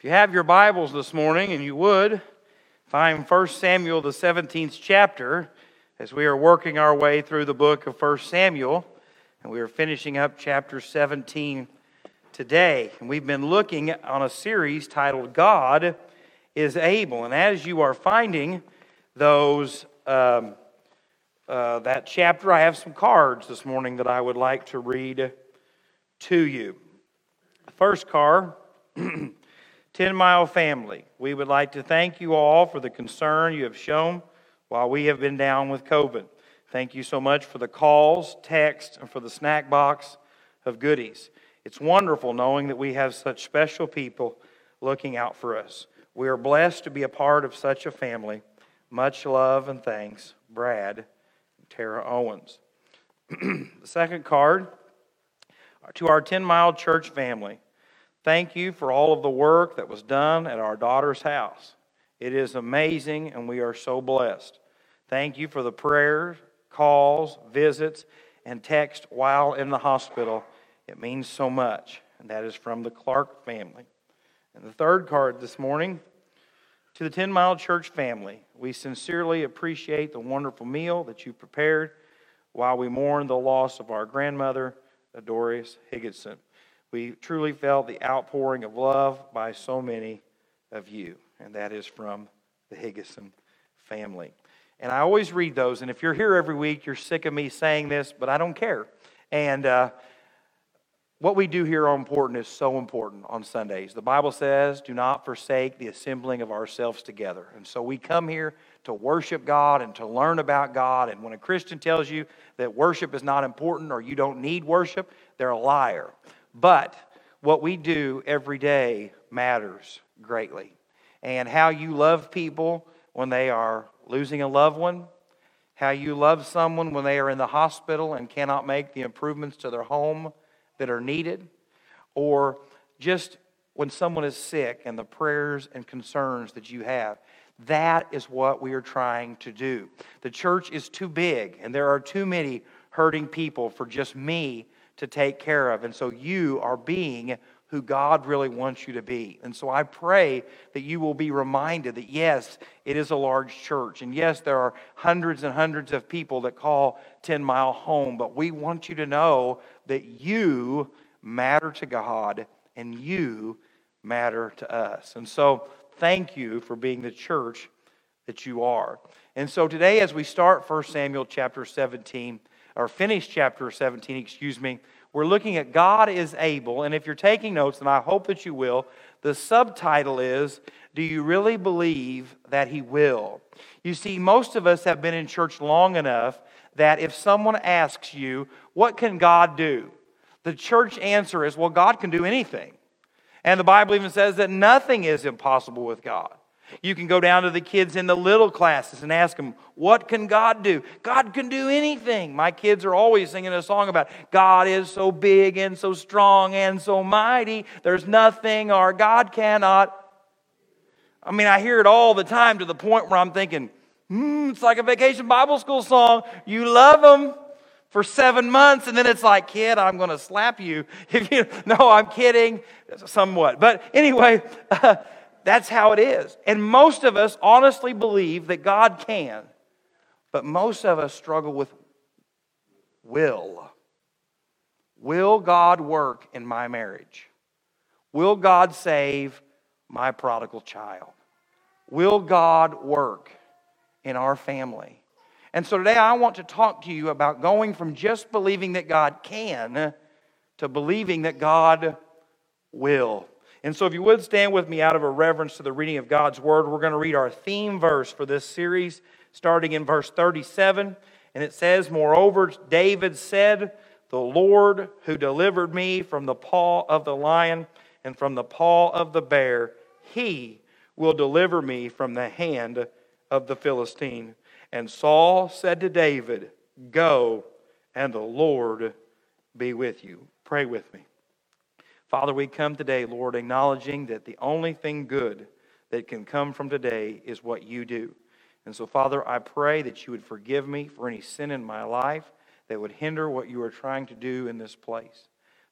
If you have your Bibles this morning, and you would, find 1 Samuel, the 17th chapter, as we are working our way through the book of 1 Samuel, and we are finishing up chapter 17 today. And we've been looking on a series titled God is Able. And as you are finding those, um, uh, that chapter, I have some cards this morning that I would like to read to you. The first card 10 Mile family, we would like to thank you all for the concern you have shown while we have been down with COVID. Thank you so much for the calls, texts, and for the snack box of goodies. It's wonderful knowing that we have such special people looking out for us. We are blessed to be a part of such a family. Much love and thanks, Brad and Tara Owens. the second card to our 10 Mile Church family. Thank you for all of the work that was done at our daughter's house. It is amazing, and we are so blessed. Thank you for the prayers, calls, visits, and text while in the hospital. It means so much. And that is from the Clark family. And the third card this morning to the 10 Mile Church family, we sincerely appreciate the wonderful meal that you prepared while we mourn the loss of our grandmother, Doris Higginson. We truly felt the outpouring of love by so many of you, and that is from the Higginson family. And I always read those, and if you're here every week, you're sick of me saying this, but I don't care. And uh, what we do here on important is so important on Sundays. The Bible says, do not forsake the assembling of ourselves together. And so we come here to worship God and to learn about God. And when a Christian tells you that worship is not important or you don't need worship, they're a liar. But what we do every day matters greatly. And how you love people when they are losing a loved one, how you love someone when they are in the hospital and cannot make the improvements to their home that are needed, or just when someone is sick and the prayers and concerns that you have. That is what we are trying to do. The church is too big, and there are too many hurting people for just me to take care of. And so you are being who God really wants you to be. And so I pray that you will be reminded that yes, it is a large church. And yes, there are hundreds and hundreds of people that call 10 Mile home. But we want you to know that you matter to God and you matter to us. And so thank you for being the church that you are. And so today, as we start 1 Samuel chapter 17, or finish chapter 17, excuse me, we're looking at God is able. And if you're taking notes, and I hope that you will, the subtitle is Do You Really Believe That He Will? You see, most of us have been in church long enough that if someone asks you, What can God do? the church answer is, Well, God can do anything. And the Bible even says that nothing is impossible with God. You can go down to the kids in the little classes and ask them, What can God do? God can do anything. My kids are always singing a song about God is so big and so strong and so mighty. There's nothing our God cannot. I mean, I hear it all the time to the point where I'm thinking, hmm, it's like a vacation Bible school song. You love them for seven months, and then it's like, kid, I'm going to slap you. If you no, I'm kidding, somewhat. But anyway, uh, that's how it is. And most of us honestly believe that God can, but most of us struggle with will. Will God work in my marriage? Will God save my prodigal child? Will God work in our family? And so today I want to talk to you about going from just believing that God can to believing that God will. And so, if you would stand with me out of a reverence to the reading of God's word, we're going to read our theme verse for this series, starting in verse 37. And it says, Moreover, David said, The Lord who delivered me from the paw of the lion and from the paw of the bear, he will deliver me from the hand of the Philistine. And Saul said to David, Go, and the Lord be with you. Pray with me. Father, we come today, Lord, acknowledging that the only thing good that can come from today is what you do. And so, Father, I pray that you would forgive me for any sin in my life that would hinder what you are trying to do in this place.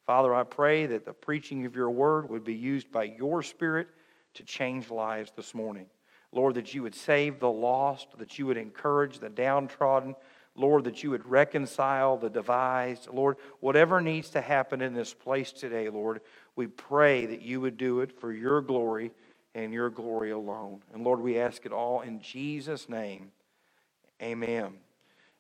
Father, I pray that the preaching of your word would be used by your Spirit to change lives this morning. Lord, that you would save the lost, that you would encourage the downtrodden. Lord, that you would reconcile the devised. Lord, whatever needs to happen in this place today, Lord, we pray that you would do it for your glory and your glory alone. And Lord, we ask it all in Jesus' name. Amen.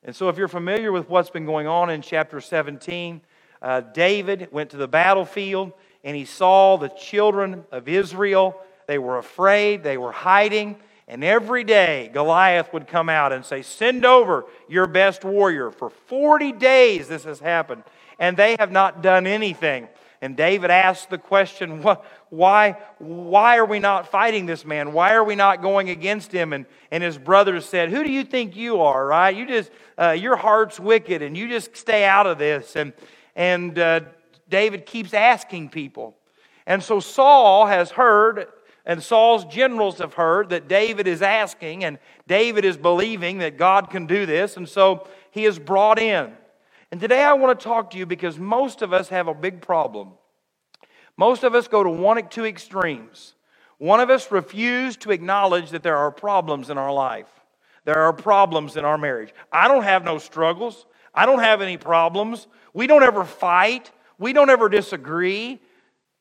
And so, if you're familiar with what's been going on in chapter 17, uh, David went to the battlefield and he saw the children of Israel. They were afraid, they were hiding. And every day, Goliath would come out and say, Send over your best warrior. For 40 days, this has happened, and they have not done anything. And David asked the question, why, why are we not fighting this man? Why are we not going against him? And, and his brothers said, Who do you think you are, right? You just, uh, your heart's wicked, and you just stay out of this. And, and uh, David keeps asking people. And so Saul has heard, and Saul's generals have heard that David is asking, and David is believing that God can do this. And so he is brought in. And today I want to talk to you because most of us have a big problem. Most of us go to one of two extremes. One of us refuse to acknowledge that there are problems in our life. There are problems in our marriage. I don't have no struggles. I don't have any problems. We don't ever fight. We don't ever disagree.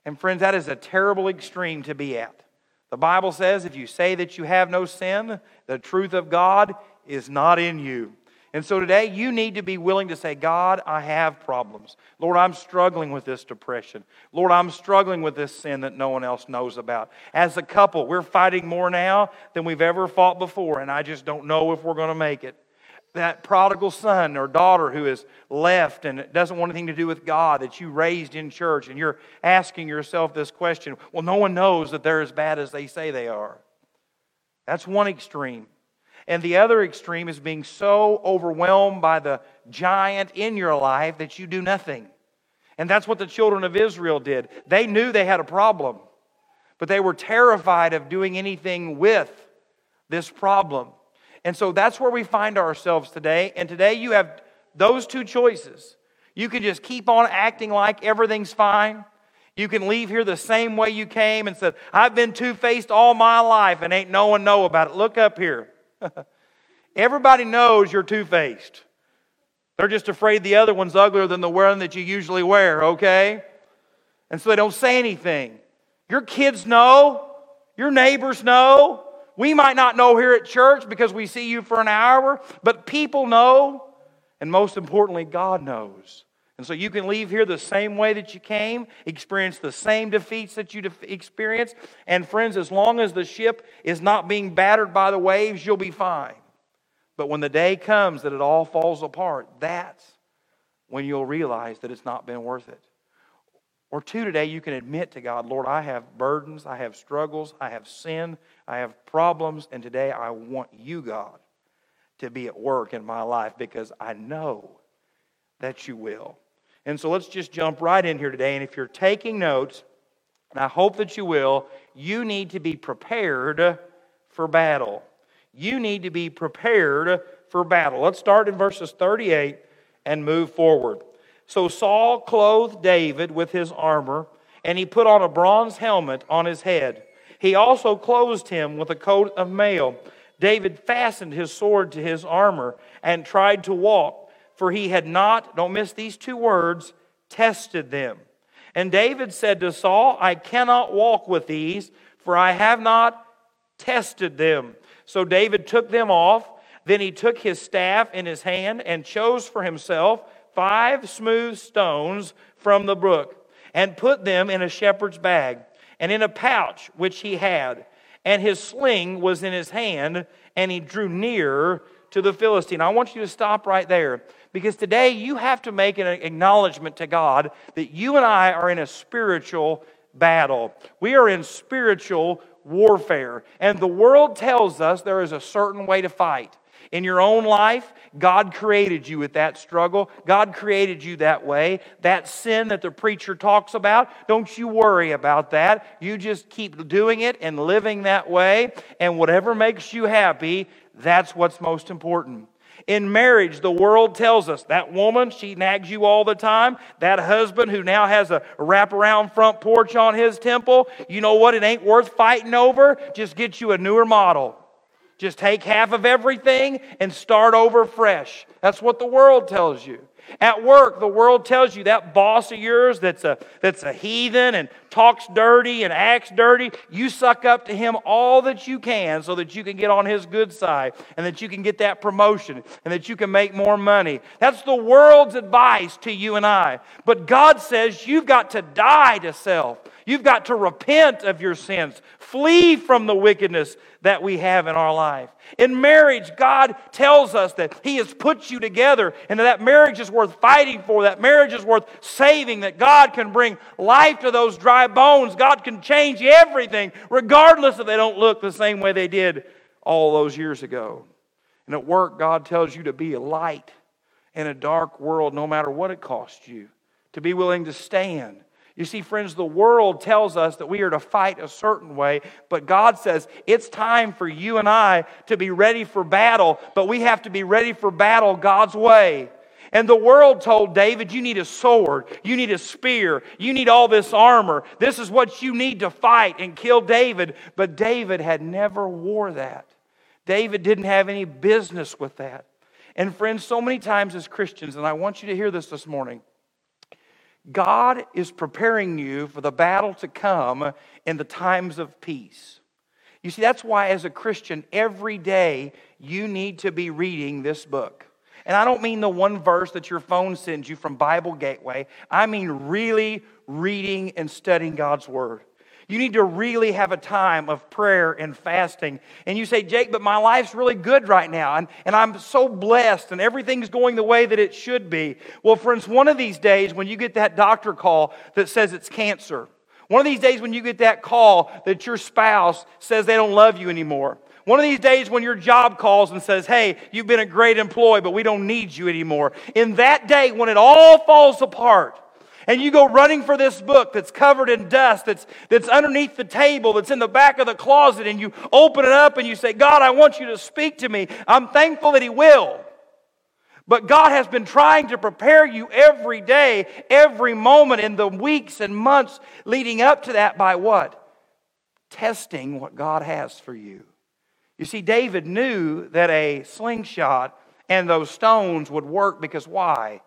And friends, that is a terrible extreme to be at. The Bible says if you say that you have no sin, the truth of God is not in you. And so today you need to be willing to say, God, I have problems. Lord, I'm struggling with this depression. Lord, I'm struggling with this sin that no one else knows about. As a couple, we're fighting more now than we've ever fought before, and I just don't know if we're going to make it that prodigal son or daughter who is left and doesn't want anything to do with God that you raised in church, and you're asking yourself this question well, no one knows that they're as bad as they say they are. That's one extreme. And the other extreme is being so overwhelmed by the giant in your life that you do nothing. And that's what the children of Israel did. They knew they had a problem, but they were terrified of doing anything with this problem. And so that's where we find ourselves today. And today you have those two choices. You can just keep on acting like everything's fine. You can leave here the same way you came and said, I've been two faced all my life and ain't no one know about it. Look up here. Everybody knows you're two faced. They're just afraid the other one's uglier than the one that you usually wear, okay? And so they don't say anything. Your kids know, your neighbors know, we might not know here at church because we see you for an hour, but people know, and most importantly, God knows. And so you can leave here the same way that you came, experience the same defeats that you experienced. And friends, as long as the ship is not being battered by the waves, you'll be fine. But when the day comes that it all falls apart, that's when you'll realize that it's not been worth it. Or two, today you can admit to God, Lord, I have burdens, I have struggles, I have sin, I have problems, and today I want you, God, to be at work in my life because I know that you will. And so let's just jump right in here today. And if you're taking notes, and I hope that you will, you need to be prepared for battle. You need to be prepared for battle. Let's start in verses 38 and move forward. So Saul clothed David with his armor, and he put on a bronze helmet on his head. He also clothed him with a coat of mail. David fastened his sword to his armor and tried to walk, for he had not, don't miss these two words, tested them. And David said to Saul, I cannot walk with these, for I have not tested them. So David took them off. Then he took his staff in his hand and chose for himself five smooth stones from the brook and put them in a shepherd's bag and in a pouch which he had. And his sling was in his hand, and he drew near to the Philistine. I want you to stop right there because today you have to make an acknowledgement to God that you and I are in a spiritual battle. We are in spiritual warfare. And the world tells us there is a certain way to fight. In your own life, God created you with that struggle. God created you that way. That sin that the preacher talks about, don't you worry about that. You just keep doing it and living that way. And whatever makes you happy, that's what's most important. In marriage, the world tells us that woman, she nags you all the time. That husband who now has a wraparound front porch on his temple, you know what? It ain't worth fighting over. Just get you a newer model. Just take half of everything and start over fresh. That's what the world tells you. At work, the world tells you that boss of yours that's a, that's a heathen and talks dirty and acts dirty, you suck up to him all that you can so that you can get on his good side and that you can get that promotion and that you can make more money. That's the world's advice to you and I. But God says you've got to die to self. You've got to repent of your sins, flee from the wickedness that we have in our life. In marriage, God tells us that He has put you together and that, that marriage is worth fighting for, that marriage is worth saving, that God can bring life to those dry bones. God can change everything, regardless if they don't look the same way they did all those years ago. And at work, God tells you to be a light in a dark world, no matter what it costs you, to be willing to stand you see, friends, the world tells us that we are to fight a certain way, but God says it's time for you and I to be ready for battle, but we have to be ready for battle God's way. And the world told David, You need a sword, you need a spear, you need all this armor. This is what you need to fight and kill David. But David had never wore that. David didn't have any business with that. And friends, so many times as Christians, and I want you to hear this this morning, God is preparing you for the battle to come in the times of peace. You see, that's why, as a Christian, every day you need to be reading this book. And I don't mean the one verse that your phone sends you from Bible Gateway, I mean really reading and studying God's Word. You need to really have a time of prayer and fasting. And you say, Jake, but my life's really good right now, and, and I'm so blessed, and everything's going the way that it should be. Well, friends, one of these days when you get that doctor call that says it's cancer, one of these days when you get that call that your spouse says they don't love you anymore, one of these days when your job calls and says, Hey, you've been a great employee, but we don't need you anymore. In that day, when it all falls apart, and you go running for this book that's covered in dust, that's, that's underneath the table, that's in the back of the closet, and you open it up and you say, God, I want you to speak to me. I'm thankful that He will. But God has been trying to prepare you every day, every moment in the weeks and months leading up to that by what? Testing what God has for you. You see, David knew that a slingshot and those stones would work because why?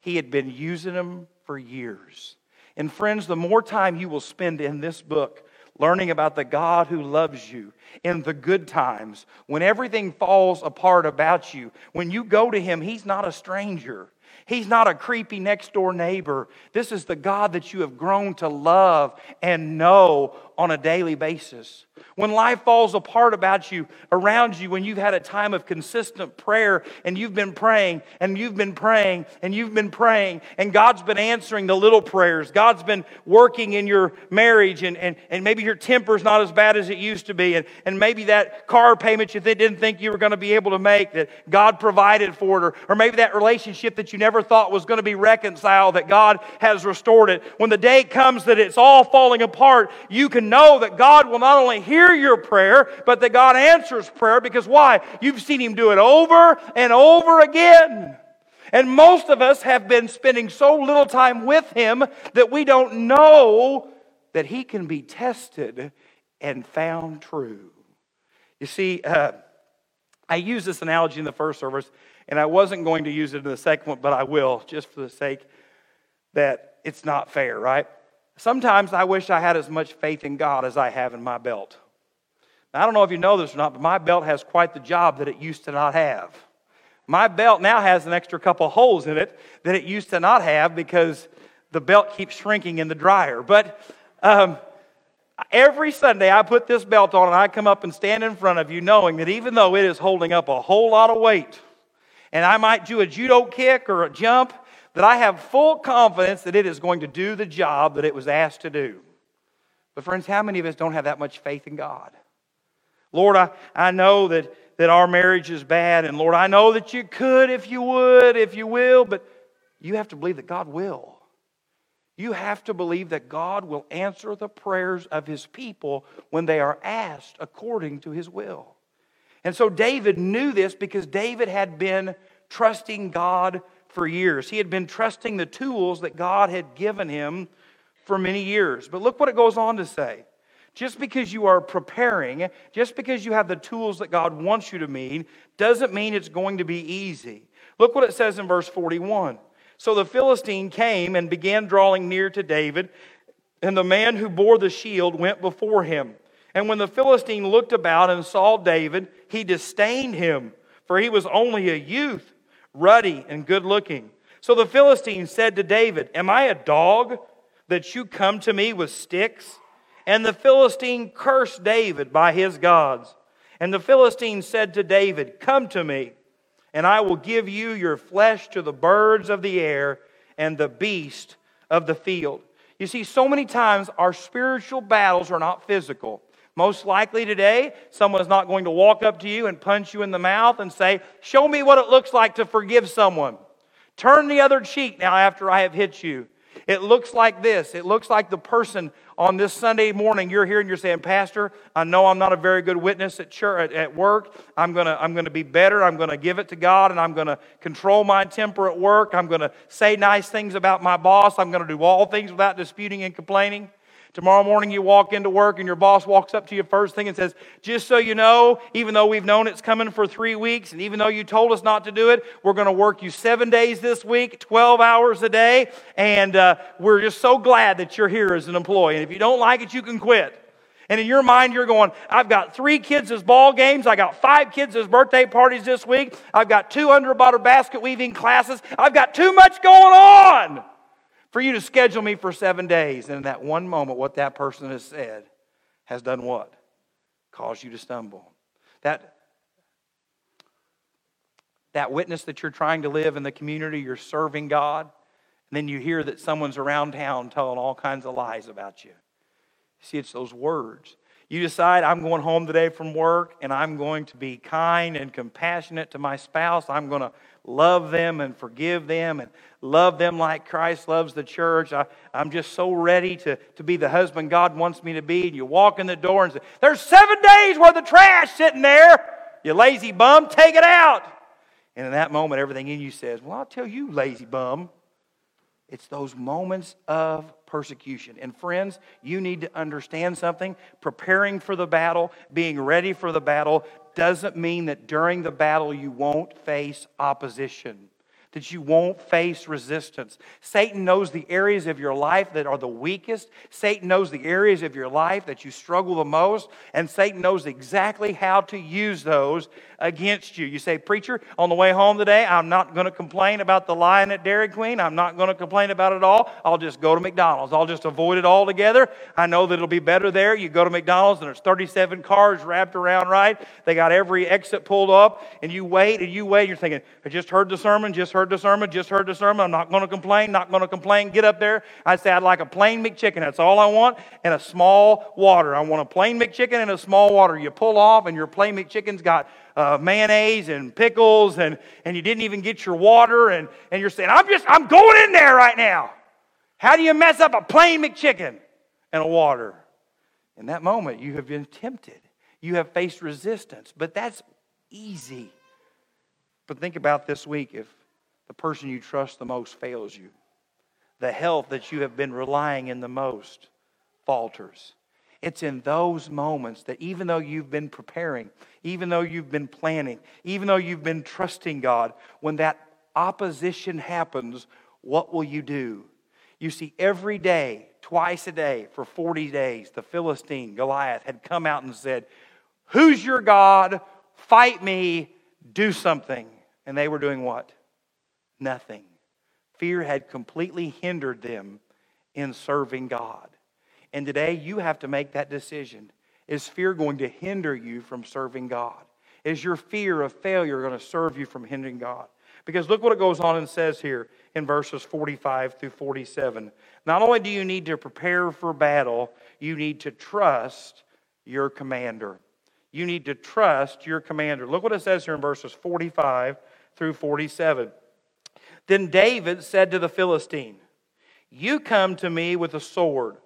He had been using them for years. And friends, the more time you will spend in this book, learning about the God who loves you in the good times, when everything falls apart about you, when you go to Him, He's not a stranger. He's not a creepy next door neighbor. This is the God that you have grown to love and know on a daily basis. When life falls apart about you, around you, when you've had a time of consistent prayer and you've been praying and you've been praying and you've been praying and God's been answering the little prayers, God's been working in your marriage and, and, and maybe your temper's not as bad as it used to be and, and maybe that car payment you didn't think you were going to be able to make that God provided for it or, or maybe that relationship that you never thought was going to be reconciled that God has restored it. When the day comes that it's all falling apart, you can know that God will not only hear your prayer, but that God answers prayer because why? You've seen Him do it over and over again. And most of us have been spending so little time with Him that we don't know that He can be tested and found true. You see, uh, I used this analogy in the first service, and I wasn't going to use it in the second one, but I will, just for the sake that it's not fair, right? Sometimes I wish I had as much faith in God as I have in my belt. Now, I don't know if you know this or not, but my belt has quite the job that it used to not have. My belt now has an extra couple holes in it that it used to not have because the belt keeps shrinking in the dryer. But um, every Sunday I put this belt on and I come up and stand in front of you knowing that even though it is holding up a whole lot of weight, and I might do a judo kick or a jump, that I have full confidence that it is going to do the job that it was asked to do. But, friends, how many of us don't have that much faith in God? Lord, I, I know that, that our marriage is bad, and Lord, I know that you could if you would, if you will, but you have to believe that God will. You have to believe that God will answer the prayers of his people when they are asked according to his will. And so David knew this because David had been trusting God for years. He had been trusting the tools that God had given him for many years. But look what it goes on to say. Just because you are preparing, just because you have the tools that God wants you to meet, doesn't mean it's going to be easy. Look what it says in verse 41. So the Philistine came and began drawing near to David, and the man who bore the shield went before him. And when the Philistine looked about and saw David, he disdained him, for he was only a youth, ruddy and good looking. So the Philistine said to David, Am I a dog that you come to me with sticks? And the Philistine cursed David by his gods. And the Philistine said to David, Come to me, and I will give you your flesh to the birds of the air and the beast of the field. You see, so many times our spiritual battles are not physical. Most likely today, someone is not going to walk up to you and punch you in the mouth and say, Show me what it looks like to forgive someone. Turn the other cheek now after I have hit you. It looks like this. It looks like the person on this Sunday morning, you're here and you're saying, Pastor, I know I'm not a very good witness at church, at work. I'm to I'm to be better. I'm going to give it to God and I'm going to control my temper at work. I'm going to say nice things about my boss. I'm going to do all things without disputing and complaining. Tomorrow morning you walk into work and your boss walks up to you first thing and says, Just so you know, even though we've known it's coming for three weeks, and even though you told us not to do it, we're going to work you seven days this week, 12 hours a day, and uh, we're just so glad that you're here as an employee. And if you don't like it, you can quit. And in your mind, you're going, I've got three kids as ball games. I got five kids as birthday parties this week. I've got two underwater basket weaving classes. I've got too much going on for you to schedule me for seven days. And in that one moment, what that person has said has done what? Caused you to stumble. That, that witness that you're trying to live in the community, you're serving God, and then you hear that someone's around town telling all kinds of lies about you. See, it's those words. You decide, I'm going home today from work and I'm going to be kind and compassionate to my spouse. I'm going to love them and forgive them and love them like Christ loves the church. I, am just so ready to, to be the husband God wants me to be. And you walk in the door and say, There's seven days worth of trash sitting there. You lazy bum, take it out. And in that moment, everything in you says, Well, I'll tell you, lazy bum. It's those moments of persecution. And friends, you need to understand something. Preparing for the battle, being ready for the battle, doesn't mean that during the battle you won't face opposition that you won't face resistance. Satan knows the areas of your life that are the weakest. Satan knows the areas of your life that you struggle the most. And Satan knows exactly how to use those against you. You say, Preacher, on the way home today, I'm not going to complain about the lion at Dairy Queen. I'm not going to complain about it all. I'll just go to McDonald's. I'll just avoid it altogether. I know that it'll be better there. You go to McDonald's and there's 37 cars wrapped around right. They got every exit pulled up, and you wait and you wait. You're thinking, I just heard the sermon, just heard the sermon, just heard the sermon. I'm not going to complain, not going to complain. Get up there. I say, I'd like a plain McChicken. That's all I want, and a small water. I want a plain McChicken and a small water. You pull off, and your plain McChicken's got uh, mayonnaise and pickles, and, and you didn't even get your water, and, and you're saying, I'm just, I'm going in there right now. How do you mess up a plain McChicken and a water? In that moment, you have been tempted. You have faced resistance, but that's easy. But think about this week if the person you trust the most fails you, the health that you have been relying in the most falters. It's in those moments that even though you've been preparing, even though you've been planning, even though you've been trusting God, when that opposition happens, what will you do? You see, every day, twice a day, for 40 days, the Philistine, Goliath, had come out and said, Who's your God? Fight me, do something. And they were doing what? Nothing. Fear had completely hindered them in serving God. And today you have to make that decision. Is fear going to hinder you from serving God? Is your fear of failure going to serve you from hindering God? Because look what it goes on and says here in verses 45 through 47. Not only do you need to prepare for battle, you need to trust your commander. You need to trust your commander. Look what it says here in verses 45 through 47. Then David said to the Philistine, You come to me with a sword,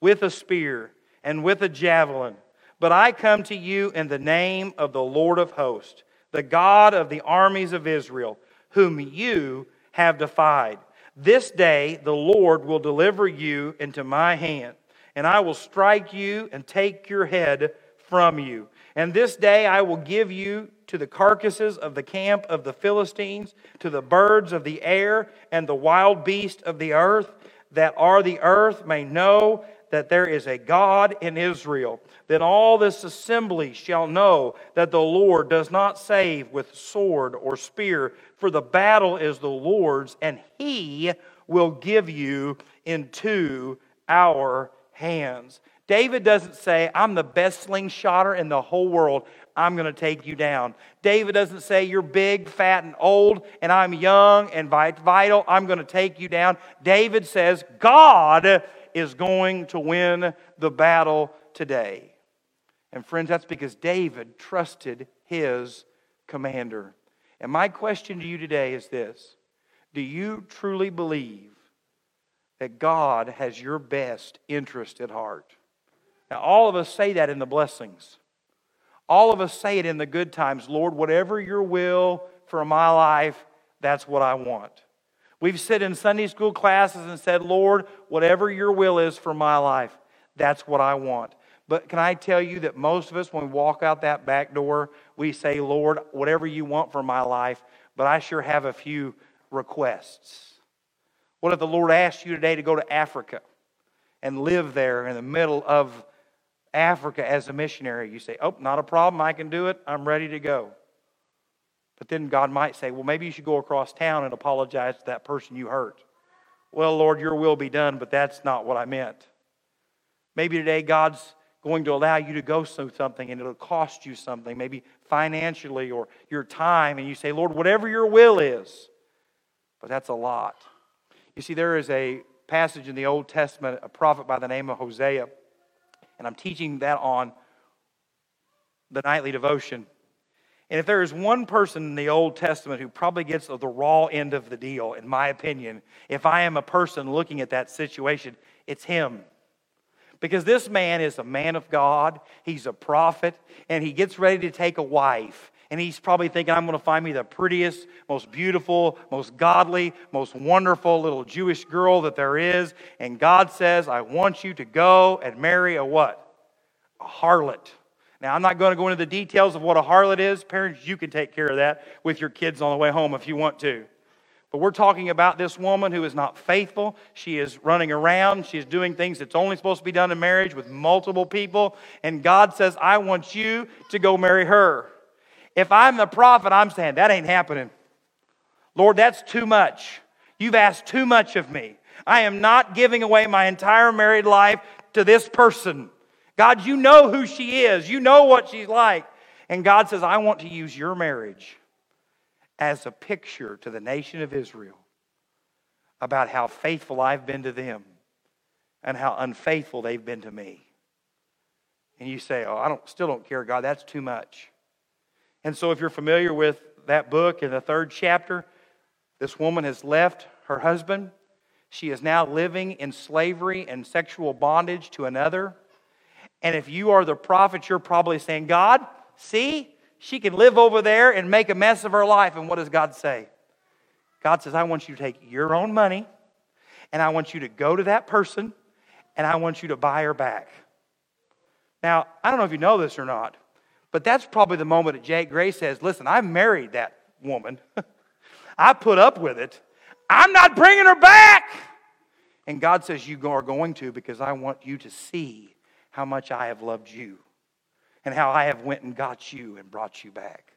with a spear, and with a javelin, But I come to you in the name of the Lord of hosts, the God of the armies of Israel, whom you have defied. This day the Lord will deliver you into my hand, and I will strike you and take your head from you. And this day I will give you to the carcasses of the camp of the Philistines, to the birds of the air, and the wild beasts of the earth, that are the earth may know that there is a God in Israel. Then all this assembly shall know that the Lord does not save with sword or spear, for the battle is the Lord's, and he will give you into our hands. David doesn't say, I'm the best slingshotter in the whole world. I'm going to take you down. David doesn't say, You're big, fat, and old, and I'm young and vital. I'm going to take you down. David says, God is going to win the battle today. And friends, that's because David trusted his commander. And my question to you today is this Do you truly believe that God has your best interest at heart? Now, all of us say that in the blessings. All of us say it in the good times Lord, whatever your will for my life, that's what I want. We've sit in Sunday school classes and said, Lord, whatever your will is for my life, that's what I want. But can I tell you that most of us, when we walk out that back door, we say, Lord, whatever you want for my life, but I sure have a few requests. What if the Lord asked you today to go to Africa and live there in the middle of Africa as a missionary. You say, Oh, not a problem. I can do it. I'm ready to go. But then God might say, Well, maybe you should go across town and apologize to that person you hurt. Well, Lord, your will be done, but that's not what I meant. Maybe today God's going to allow you to go through something and it'll cost you something, maybe financially or your time, and you say, Lord, whatever your will is. But that's a lot. You see, there is a passage in the Old Testament, a prophet by the name of Hosea and I'm teaching that on the nightly devotion. And if there is one person in the Old Testament who probably gets the raw end of the deal, in my opinion, if I am a person looking at that situation, it's him. Because this man is a man of God, he's a prophet, and he gets ready to take a wife. And he's probably thinking, I'm going to find me the prettiest, most beautiful, most godly, most wonderful little Jewish girl that there is. And God says, I want you to go and marry a what? A harlot. Now, I'm not going to go into the details of what a harlot is. Parents, you can take care of that with your kids on the way home if you want to. But we're talking about this woman who is not faithful. She is running around. She's doing things that's only supposed to be done in marriage with multiple people. And God says, I want you to go marry her. If I'm the prophet, I'm saying, that ain't happening. Lord, that's too much. You've asked too much of me. I am not giving away my entire married life to this person. God, you know who she is, you know what she's like. And God says, I want to use your marriage as a picture to the nation of Israel about how faithful I've been to them and how unfaithful they've been to me. And you say, Oh, I don't, still don't care, God, that's too much. And so, if you're familiar with that book in the third chapter, this woman has left her husband. She is now living in slavery and sexual bondage to another. And if you are the prophet, you're probably saying, God, see, she can live over there and make a mess of her life. And what does God say? God says, I want you to take your own money and I want you to go to that person and I want you to buy her back. Now, I don't know if you know this or not, but that's probably the moment that Jake Gray says, Listen, I married that woman. I put up with it. I'm not bringing her back. And God says, You are going to because I want you to see how much I have loved you and how I have went and got you and brought you back.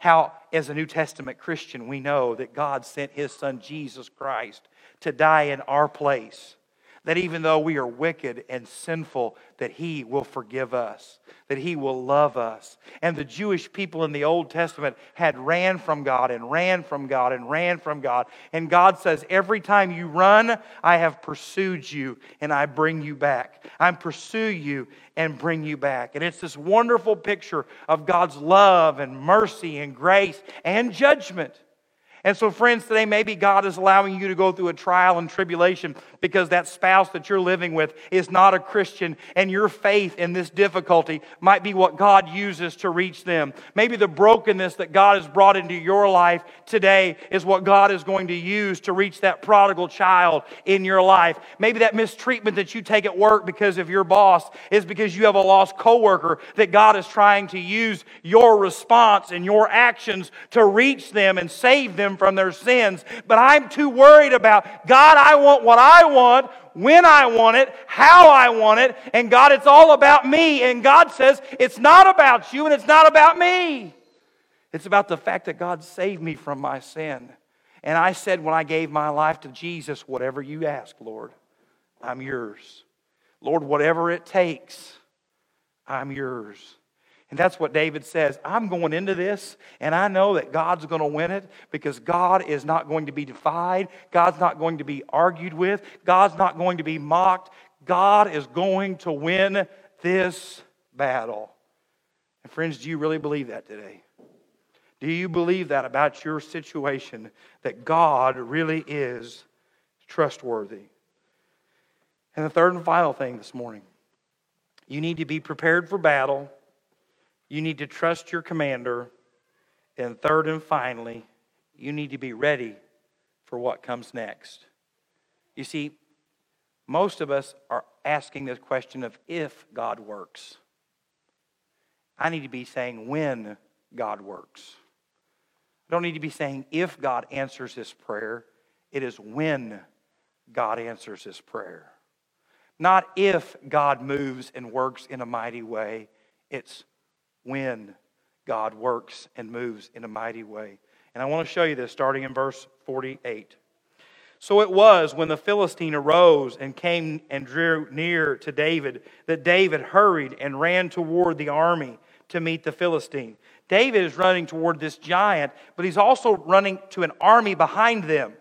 How, as a New Testament Christian, we know that God sent his son Jesus Christ to die in our place that even though we are wicked and sinful, that He will forgive us, that He will love us. And the Jewish people in the Old Testament had ran from God and ran from God and ran from God. And God says, Every time you run, I have pursued you and I bring you back. I pursue you and bring you back. And it's this wonderful picture of God's love and mercy and grace and judgment. And so, friends, today maybe God is allowing you to go through a trial and tribulation because that spouse that you're living with is not a Christian, and your faith in this difficulty might be what God uses to reach them. Maybe the brokenness that God has brought into your life today is what God is going to use to reach that prodigal child in your life. Maybe that mistreatment that you take at work because of your boss is because you have a lost coworker that God is trying to use your response and your actions to reach them and save them them from their sins. But I'm too worried about God, I want what I want, when I want it, how I want it, and God, it's all about me. And God says, it's not about you and it's not about me. It's about the fact that God saved me from my sin. And I said when I gave my life to Jesus, whatever you ask, Lord, I'm yours. Lord, whatever it takes, I'm yours. And that's what David says. I'm going into this, and I know that God's going to win it because God is not going to be defied. God's not going to be argued with. God's not going to be mocked. God is going to win this battle. And, friends, do you really believe that today? Do you believe that about your situation, that God really is trustworthy? And the third and final thing this morning you need to be prepared for battle you need to trust your commander. And third and finally, you need to be ready for what comes next. You see, most of us are asking this question of if God works. I need to be saying when God works. I don't need to be saying if God answers this prayer. It is when God answers this prayer. Not if God moves and works in a mighty way. It's when God works and moves in a mighty way. And I want to show you this starting in verse 48. So it was when the Philistine arose and came and drew near to David that David hurried and ran toward the army to meet the Philistine. David is running toward this giant, but he's also running to an army behind them.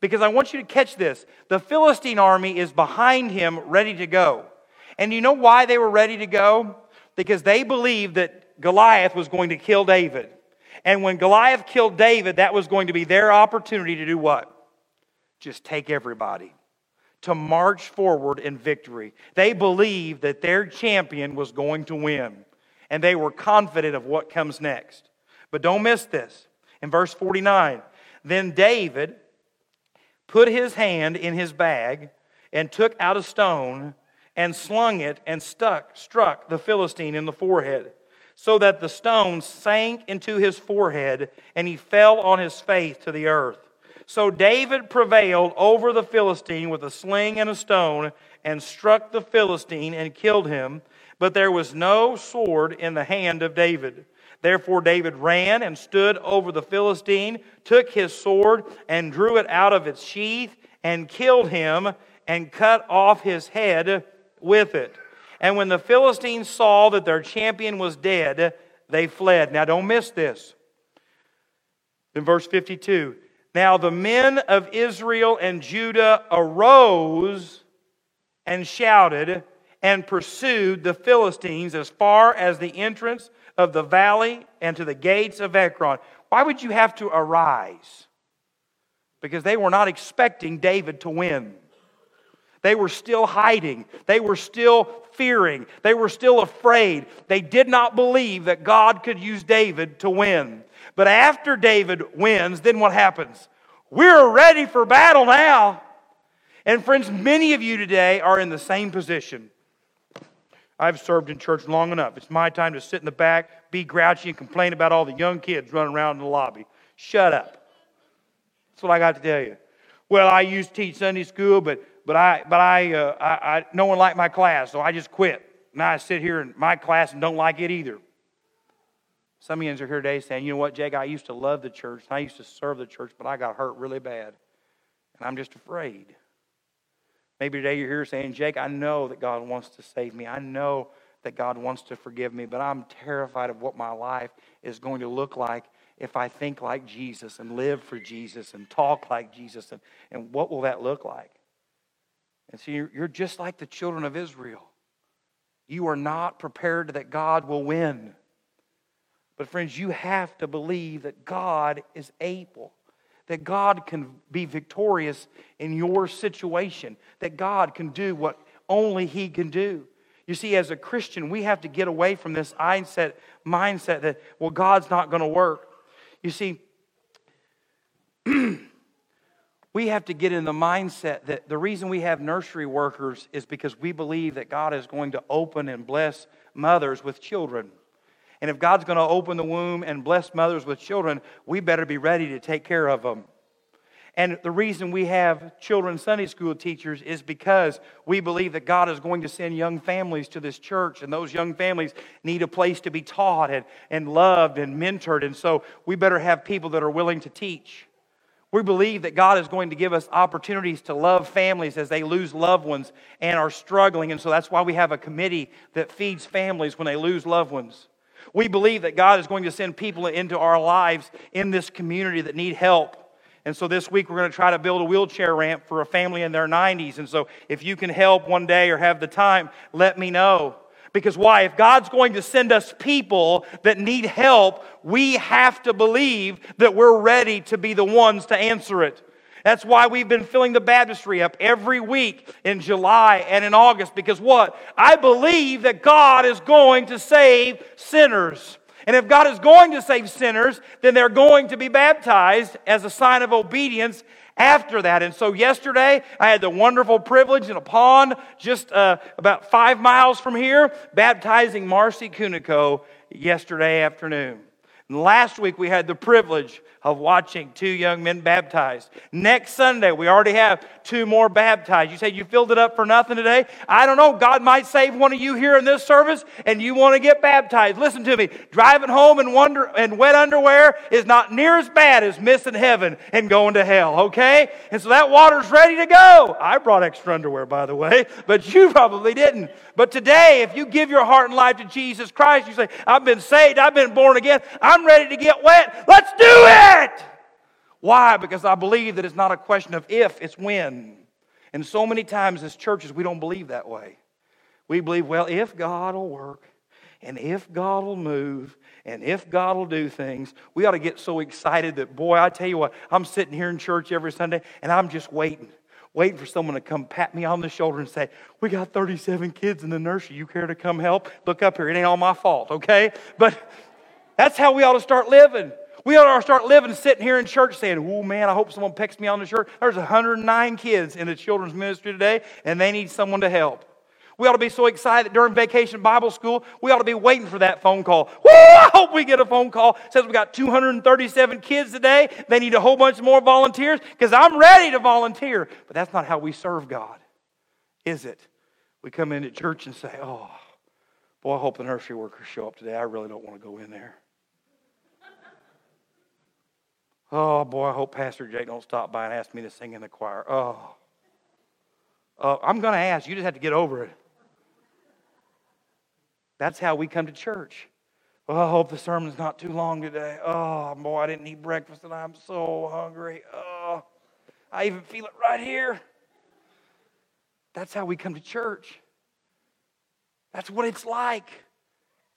Because I want you to catch this. The Philistine army is behind him, ready to go. And you know why they were ready to go? Because they believed that Goliath was going to kill David. And when Goliath killed David, that was going to be their opportunity to do what? Just take everybody, to march forward in victory. They believed that their champion was going to win, and they were confident of what comes next. But don't miss this. In verse 49, then David put his hand in his bag and took out a stone and slung it and stuck, struck the Philistine in the forehead, so that the stone sank into his forehead, and he fell on his face to the earth. So David prevailed over the Philistine with a sling and a stone, and struck the Philistine and killed him. But there was no sword in the hand of David. Therefore, David ran and stood over the Philistine, took his sword, and drew it out of its sheath, and killed him, and cut off his head with it. And when the Philistines saw that their champion was dead, they fled. Now, don't miss this. In verse 52, now the men of Israel and Judah arose and shouted and pursued the Philistines as far as the entrance of the valley and to the gates of Ekron. Why would you have to arise? Because they were not expecting David to win. They were still hiding. They were still fearing. They were still afraid. They did not believe that God could use David to win. But after David wins, then what happens? We're ready for battle now. And friends, many of you today are in the same position. I've served in church long enough. It's my time to sit in the back, be grouchy, and complain about all the young kids running around in the lobby. Shut up. That's what I got to tell you. Well, I used to teach Sunday school, but but I, but I, uh, I, I, no one liked my class, so I just quit. Now I sit here in my class and don't like it either. Some of you are here today saying, you know what, Jake, I used to love the church, and I used to serve the church, but I got hurt really bad, and I'm just afraid. Maybe today you're here saying, Jake, I know that God wants to save me. I know that God wants to forgive me, but I'm terrified of what my life is going to look like if I think like Jesus and live for Jesus and talk like Jesus. And, and what will that look like? And so you're, you're just like the children of Israel. You are not prepared that God will win. But, friends, you have to believe that God is able, that God can be victorious in your situation, that God can do what only He can do. You see, as a Christian, we have to get away from this mindset, mindset that, well, God's not going to work. You see, we have to get in the mindset that the reason we have nursery workers is because we believe that God is going to open and bless mothers with children. And if God's going to open the womb and bless mothers with children, we better be ready to take care of them. And the reason we have children Sunday school teachers is because we believe that God is going to send young families to this church, and those young families need a place to be taught and, and loved and mentored. And so we better have people that are willing to teach. We believe that God is going to give us opportunities to love families as they lose loved ones and are struggling. And so that's why we have a committee that feeds families when they lose loved ones. We believe that God is going to send people into our lives in this community that need help. And so this week we're going to try to build a wheelchair ramp for a family in their 90s. And so if you can help one day or have the time, let me know. Because why? If God's going to send us people that need help, we have to believe that we're ready to be the ones to answer it. That's why we've been filling the baptistry up every week in July and in August. Because what? I believe that God is going to save sinners. And if God is going to save sinners, then they're going to be baptized as a sign of obedience after that. And so yesterday, I had the wonderful privilege in a pond just uh, about five miles from here, baptizing Marcy Cunico yesterday afternoon. And last week, we had the privilege of watching two young men baptized. Next Sunday, we already have two more baptized. You say you filled it up for nothing today? I don't know. God might save one of you here in this service and you want to get baptized. Listen to me. Driving home in, wonder, in wet underwear is not near as bad as missing heaven and going to hell, okay? And so that water's ready to go. I brought extra underwear, by the way, but you probably didn't. But today, if you give your heart and life to Jesus Christ, you say, I've been saved, I've been born again, I'm ready to get wet. Let's do it! Why? Because I believe that it's not a question of if, it's when. And so many times as churches, we don't believe that way. We believe, well, if God will work, and if God will move, and if God will do things, we ought to get so excited that, boy, I tell you what, I'm sitting here in church every Sunday, and I'm just waiting, waiting for someone to come pat me on the shoulder and say, We got 37 kids in the nursery. You care to come help? Look up here. It ain't all my fault, okay? But that's how we ought to start living. We ought to start living sitting here in church saying, oh man, I hope someone picks me on the shirt. There's 109 kids in the children's ministry today, and they need someone to help. We ought to be so excited during vacation Bible school, we ought to be waiting for that phone call. Woo, I hope we get a phone call. It says we got 237 kids today. They need a whole bunch more volunteers because I'm ready to volunteer. But that's not how we serve God, is it? We come into church and say, oh, boy, I hope the nursery workers show up today. I really don't want to go in there. Oh boy, I hope Pastor Jake don't stop by and ask me to sing in the choir. Oh, uh, I'm going to ask. You just have to get over it. That's how we come to church. Oh, I hope the sermon's not too long today. Oh boy, I didn't eat breakfast and I'm so hungry. Oh, I even feel it right here. That's how we come to church. That's what it's like.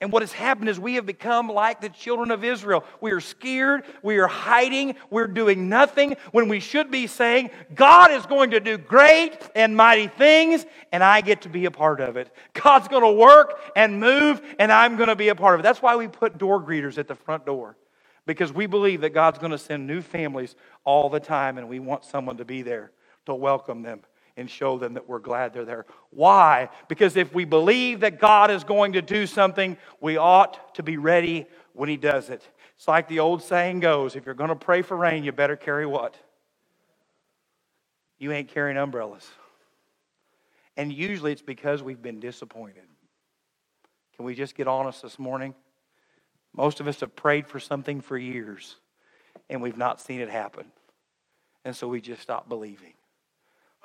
And what has happened is we have become like the children of Israel. We are scared, we are hiding, we're doing nothing when we should be saying, God is going to do great and mighty things, and I get to be a part of it. God's going to work and move, and I'm going to be a part of it. That's why we put door greeters at the front door, because we believe that God's going to send new families all the time, and we want someone to be there to welcome them and show them that we're glad they're there. Why? Because if we believe that God is going to do something, we ought to be ready when He does it. It's like the old saying goes if you're going to pray for rain, you better carry what? You ain't carrying umbrellas. And usually it's because we've been disappointed. Can we just get honest this morning? Most of us have prayed for something for years and we've not seen it happen. And so we just stop believing.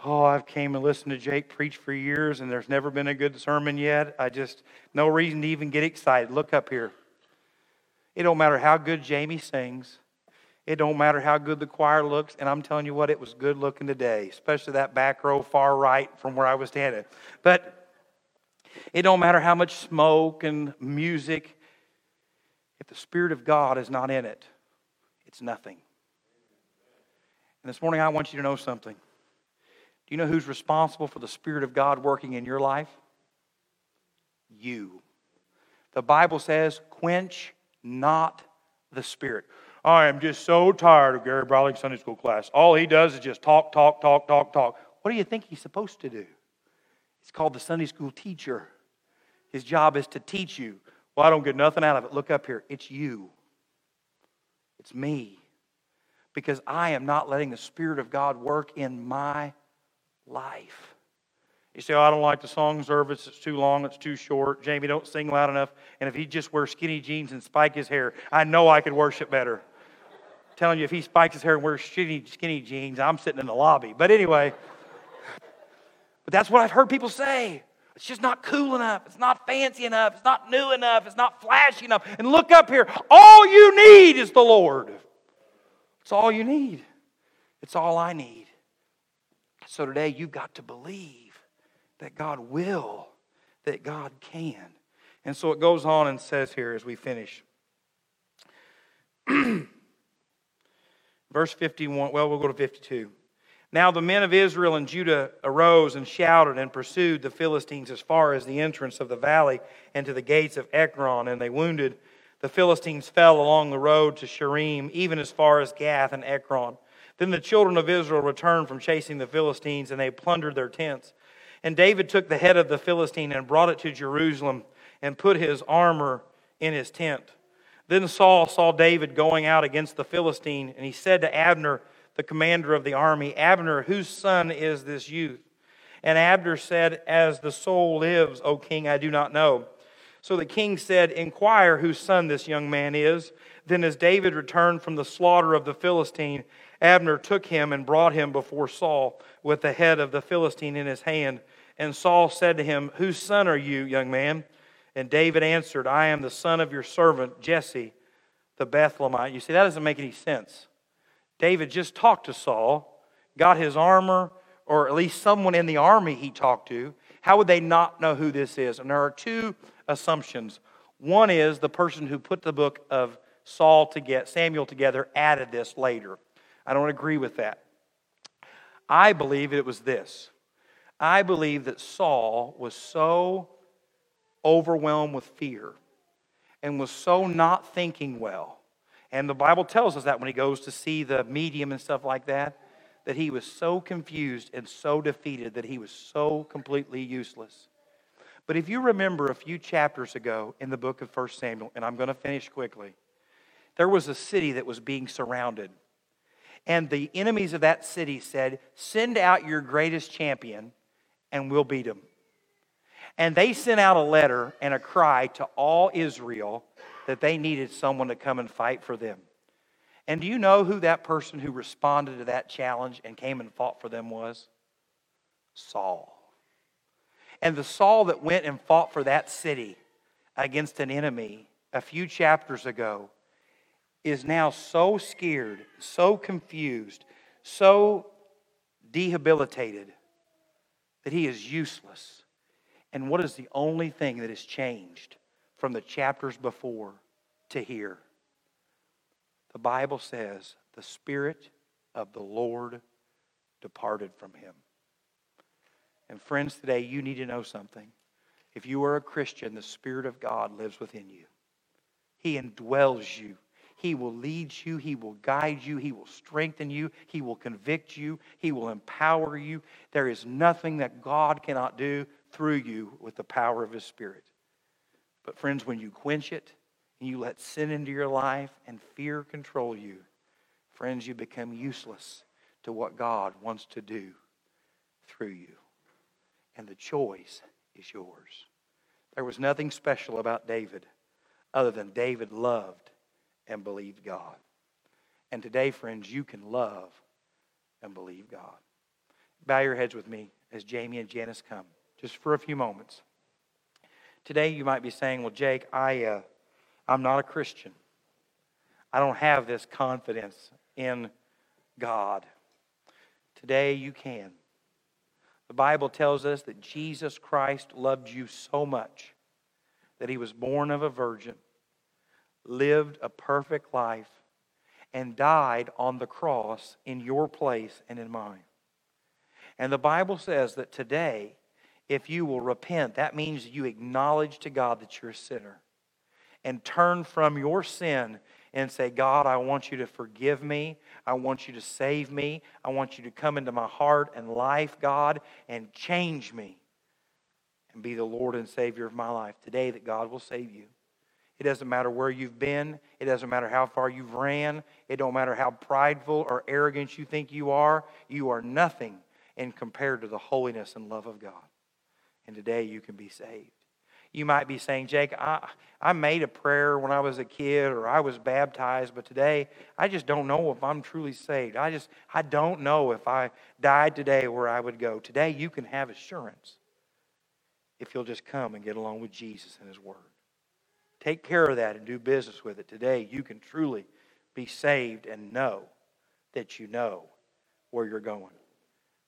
Oh, I've came and listened to Jake preach for years and there's never been a good sermon yet. I just no reason to even get excited. Look up here. It don't matter how good Jamie sings. It don't matter how good the choir looks, and I'm telling you what, it was good looking today, especially that back row far right from where I was standing. But it don't matter how much smoke and music. If the Spirit of God is not in it, it's nothing. And this morning, I want you to know something. Do you know who's responsible for the Spirit of God working in your life? You. The Bible says, quench not the Spirit. I am just so tired of Gary Bradley's Sunday school class. All he does is just talk, talk, talk, talk, talk. What do you think he's supposed to do? He's called the Sunday school teacher. His job is to teach you. Well, I don't get nothing out of it. Look up here. It's you, it's me. Because I am not letting the Spirit of God work in my life. You say, oh, I don't like the song service. It's too long. It's too short. Jamie, don't sing loud enough. And if he just wears skinny jeans and spike his hair, I know I could worship better. telling you, if he spikes his hair and wears skinny, skinny jeans, I'm sitting in the lobby. But anyway, but that's what I've heard people say. It's just not cool enough. It's not fancy enough. It's not new enough. It's not flashy enough. And look up here. All you need is the Lord. It's all you need. It's all I need. So today you've got to believe that God will, that God can. And so it goes on and says here as we finish. Verse 51, well, we'll go to 52. Now the men of Israel and Judah arose and shouted and pursued the Philistines as far as the entrance of the valley and to the gates of Ekron, and they wounded. The Philistines fell along the road to Shaaraim, even as far as Gath and Ekron. Then the children of Israel returned from chasing the Philistines, and they plundered their tents. And David took the head of the Philistine and brought it to Jerusalem and put his armor in his tent. Then Saul saw David going out against the Philistine, and he said to Abner, the commander of the army, Abner, whose son is this youth? And Abner said, As the soul lives, O king, I do not know. So the king said, Inquire whose son this young man is. Then, as David returned from the slaughter of the Philistine, Abner took him and brought him before Saul with the head of the Philistine in his hand. And Saul said to him, Whose son are you, young man? And David answered, I am the son of your servant Jesse the Bethlehemite. You see, that doesn't make any sense. David just talked to Saul, got his armor, or at least someone in the army he talked to. How would they not know who this is? And there are two assumptions. One is the person who put the book of Saul to get Samuel together added this later. I don't agree with that. I believe it was this. I believe that Saul was so overwhelmed with fear and was so not thinking well. And the Bible tells us that when he goes to see the medium and stuff like that, that he was so confused and so defeated that he was so completely useless. But if you remember a few chapters ago in the book of 1 Samuel, and I'm going to finish quickly, there was a city that was being surrounded. And the enemies of that city said, Send out your greatest champion, and we'll beat him. And they sent out a letter and a cry to all Israel that they needed someone to come and fight for them. And do you know who that person who responded to that challenge and came and fought for them was? Saul. And the Saul that went and fought for that city against an enemy a few chapters ago is now so scared, so confused, so debilitated that he is useless. And what is the only thing that has changed from the chapters before to here? The Bible says, the Spirit of the Lord departed from him. And friends, today you need to know something. If you are a Christian, the Spirit of God lives within you. He indwells you. He will lead you. He will guide you. He will strengthen you. He will convict you. He will empower you. There is nothing that God cannot do through you with the power of His Spirit. But, friends, when you quench it and you let sin into your life and fear control you, friends, you become useless to what God wants to do through you. And the choice is yours. There was nothing special about David other than David loved and believed God. And today, friends, you can love and believe God. Bow your heads with me as Jamie and Janice come, just for a few moments. Today, you might be saying, Well, Jake, I, uh, I'm not a Christian. I don't have this confidence in God. Today, you can. The Bible tells us that Jesus Christ loved you so much that he was born of a virgin lived a perfect life, and died on the cross in your place and in mine. And the Bible says that today, if you will repent, that means you acknowledge to God that you're a sinner and turn from your sin and say, God, I want you to forgive me. I want you to save me. I want you to come into my heart and life, God, and change me and be the Lord and Savior of my life. Today, that God will save you. It doesn't matter where you've been. It doesn't matter how far you've ran. It don't matter how prideful or arrogant you think you are. You are nothing in compared to the holiness and love of God. And today you can be saved. You might be saying, Jake, I, I made a prayer when I was a kid or I was baptized, but today I just don't know if I'm truly saved. I just, I don't know if I died today where I would go. Today you can have assurance if you'll just come and get along with Jesus and His Word. Take care of that and do business with it. Today you can truly be saved and know that you know where you're going.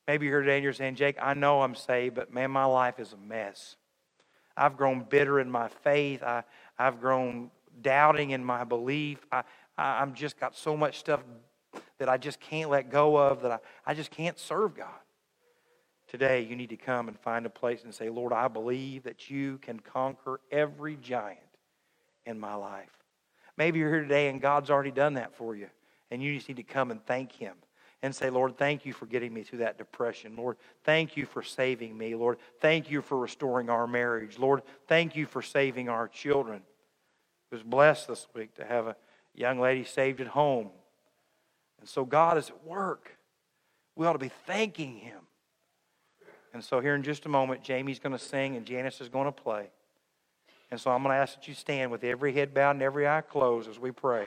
Maybe you're here today and you're saying, Jake, I know I'm saved, but man, my life is a mess. I've grown bitter in my faith. I, I've grown doubting in my belief. I, I, I'm just got so much stuff that I just can't let go of, that I, I just can't serve God. Today, you need to come and find a place and say, Lord, I believe that you can conquer every giant in my life. Maybe you're here today and God's already done that for you, and you just need to come and thank Him and say, Lord, thank you for getting me through that depression. Lord, thank you for saving me. Lord, thank you for restoring our marriage. Lord, thank you for saving our children. I was blessed this week to have a young lady saved at home. And so God is at work. We ought to be thanking Him. And so, here in just a moment, Jamie's going to sing and Janice is going to play. And so, I'm going to ask that you stand with every head bowed and every eye closed as we pray.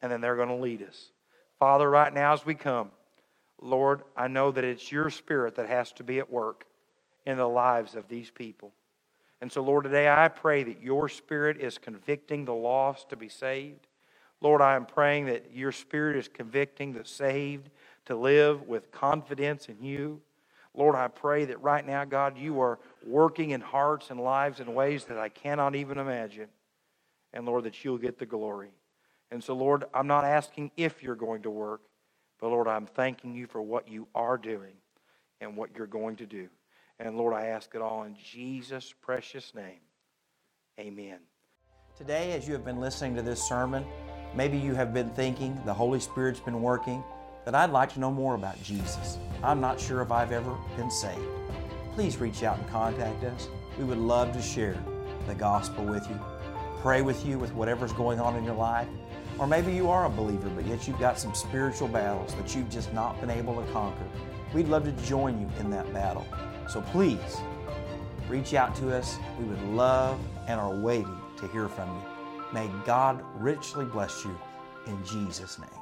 And then they're going to lead us. Father, right now as we come, Lord, I know that it's your spirit that has to be at work in the lives of these people. And so, Lord, today I pray that your spirit is convicting the lost to be saved. Lord, I am praying that your spirit is convicting the saved to live with confidence in you. Lord, I pray that right now, God, you are working in hearts and lives in ways that I cannot even imagine. And Lord, that you'll get the glory. And so, Lord, I'm not asking if you're going to work, but Lord, I'm thanking you for what you are doing and what you're going to do. And Lord, I ask it all in Jesus' precious name. Amen. Today, as you have been listening to this sermon, maybe you have been thinking the Holy Spirit's been working, that I'd like to know more about Jesus. I'm not sure if I've ever been saved. Please reach out and contact us. We would love to share the gospel with you, pray with you with whatever's going on in your life or maybe you are a believer, but yet you've got some spiritual battles that you've just not been able to conquer. We'd love to join you in that battle. So please reach out to us. We would love and are waiting to hear from you. May God richly bless you in Jesus' name.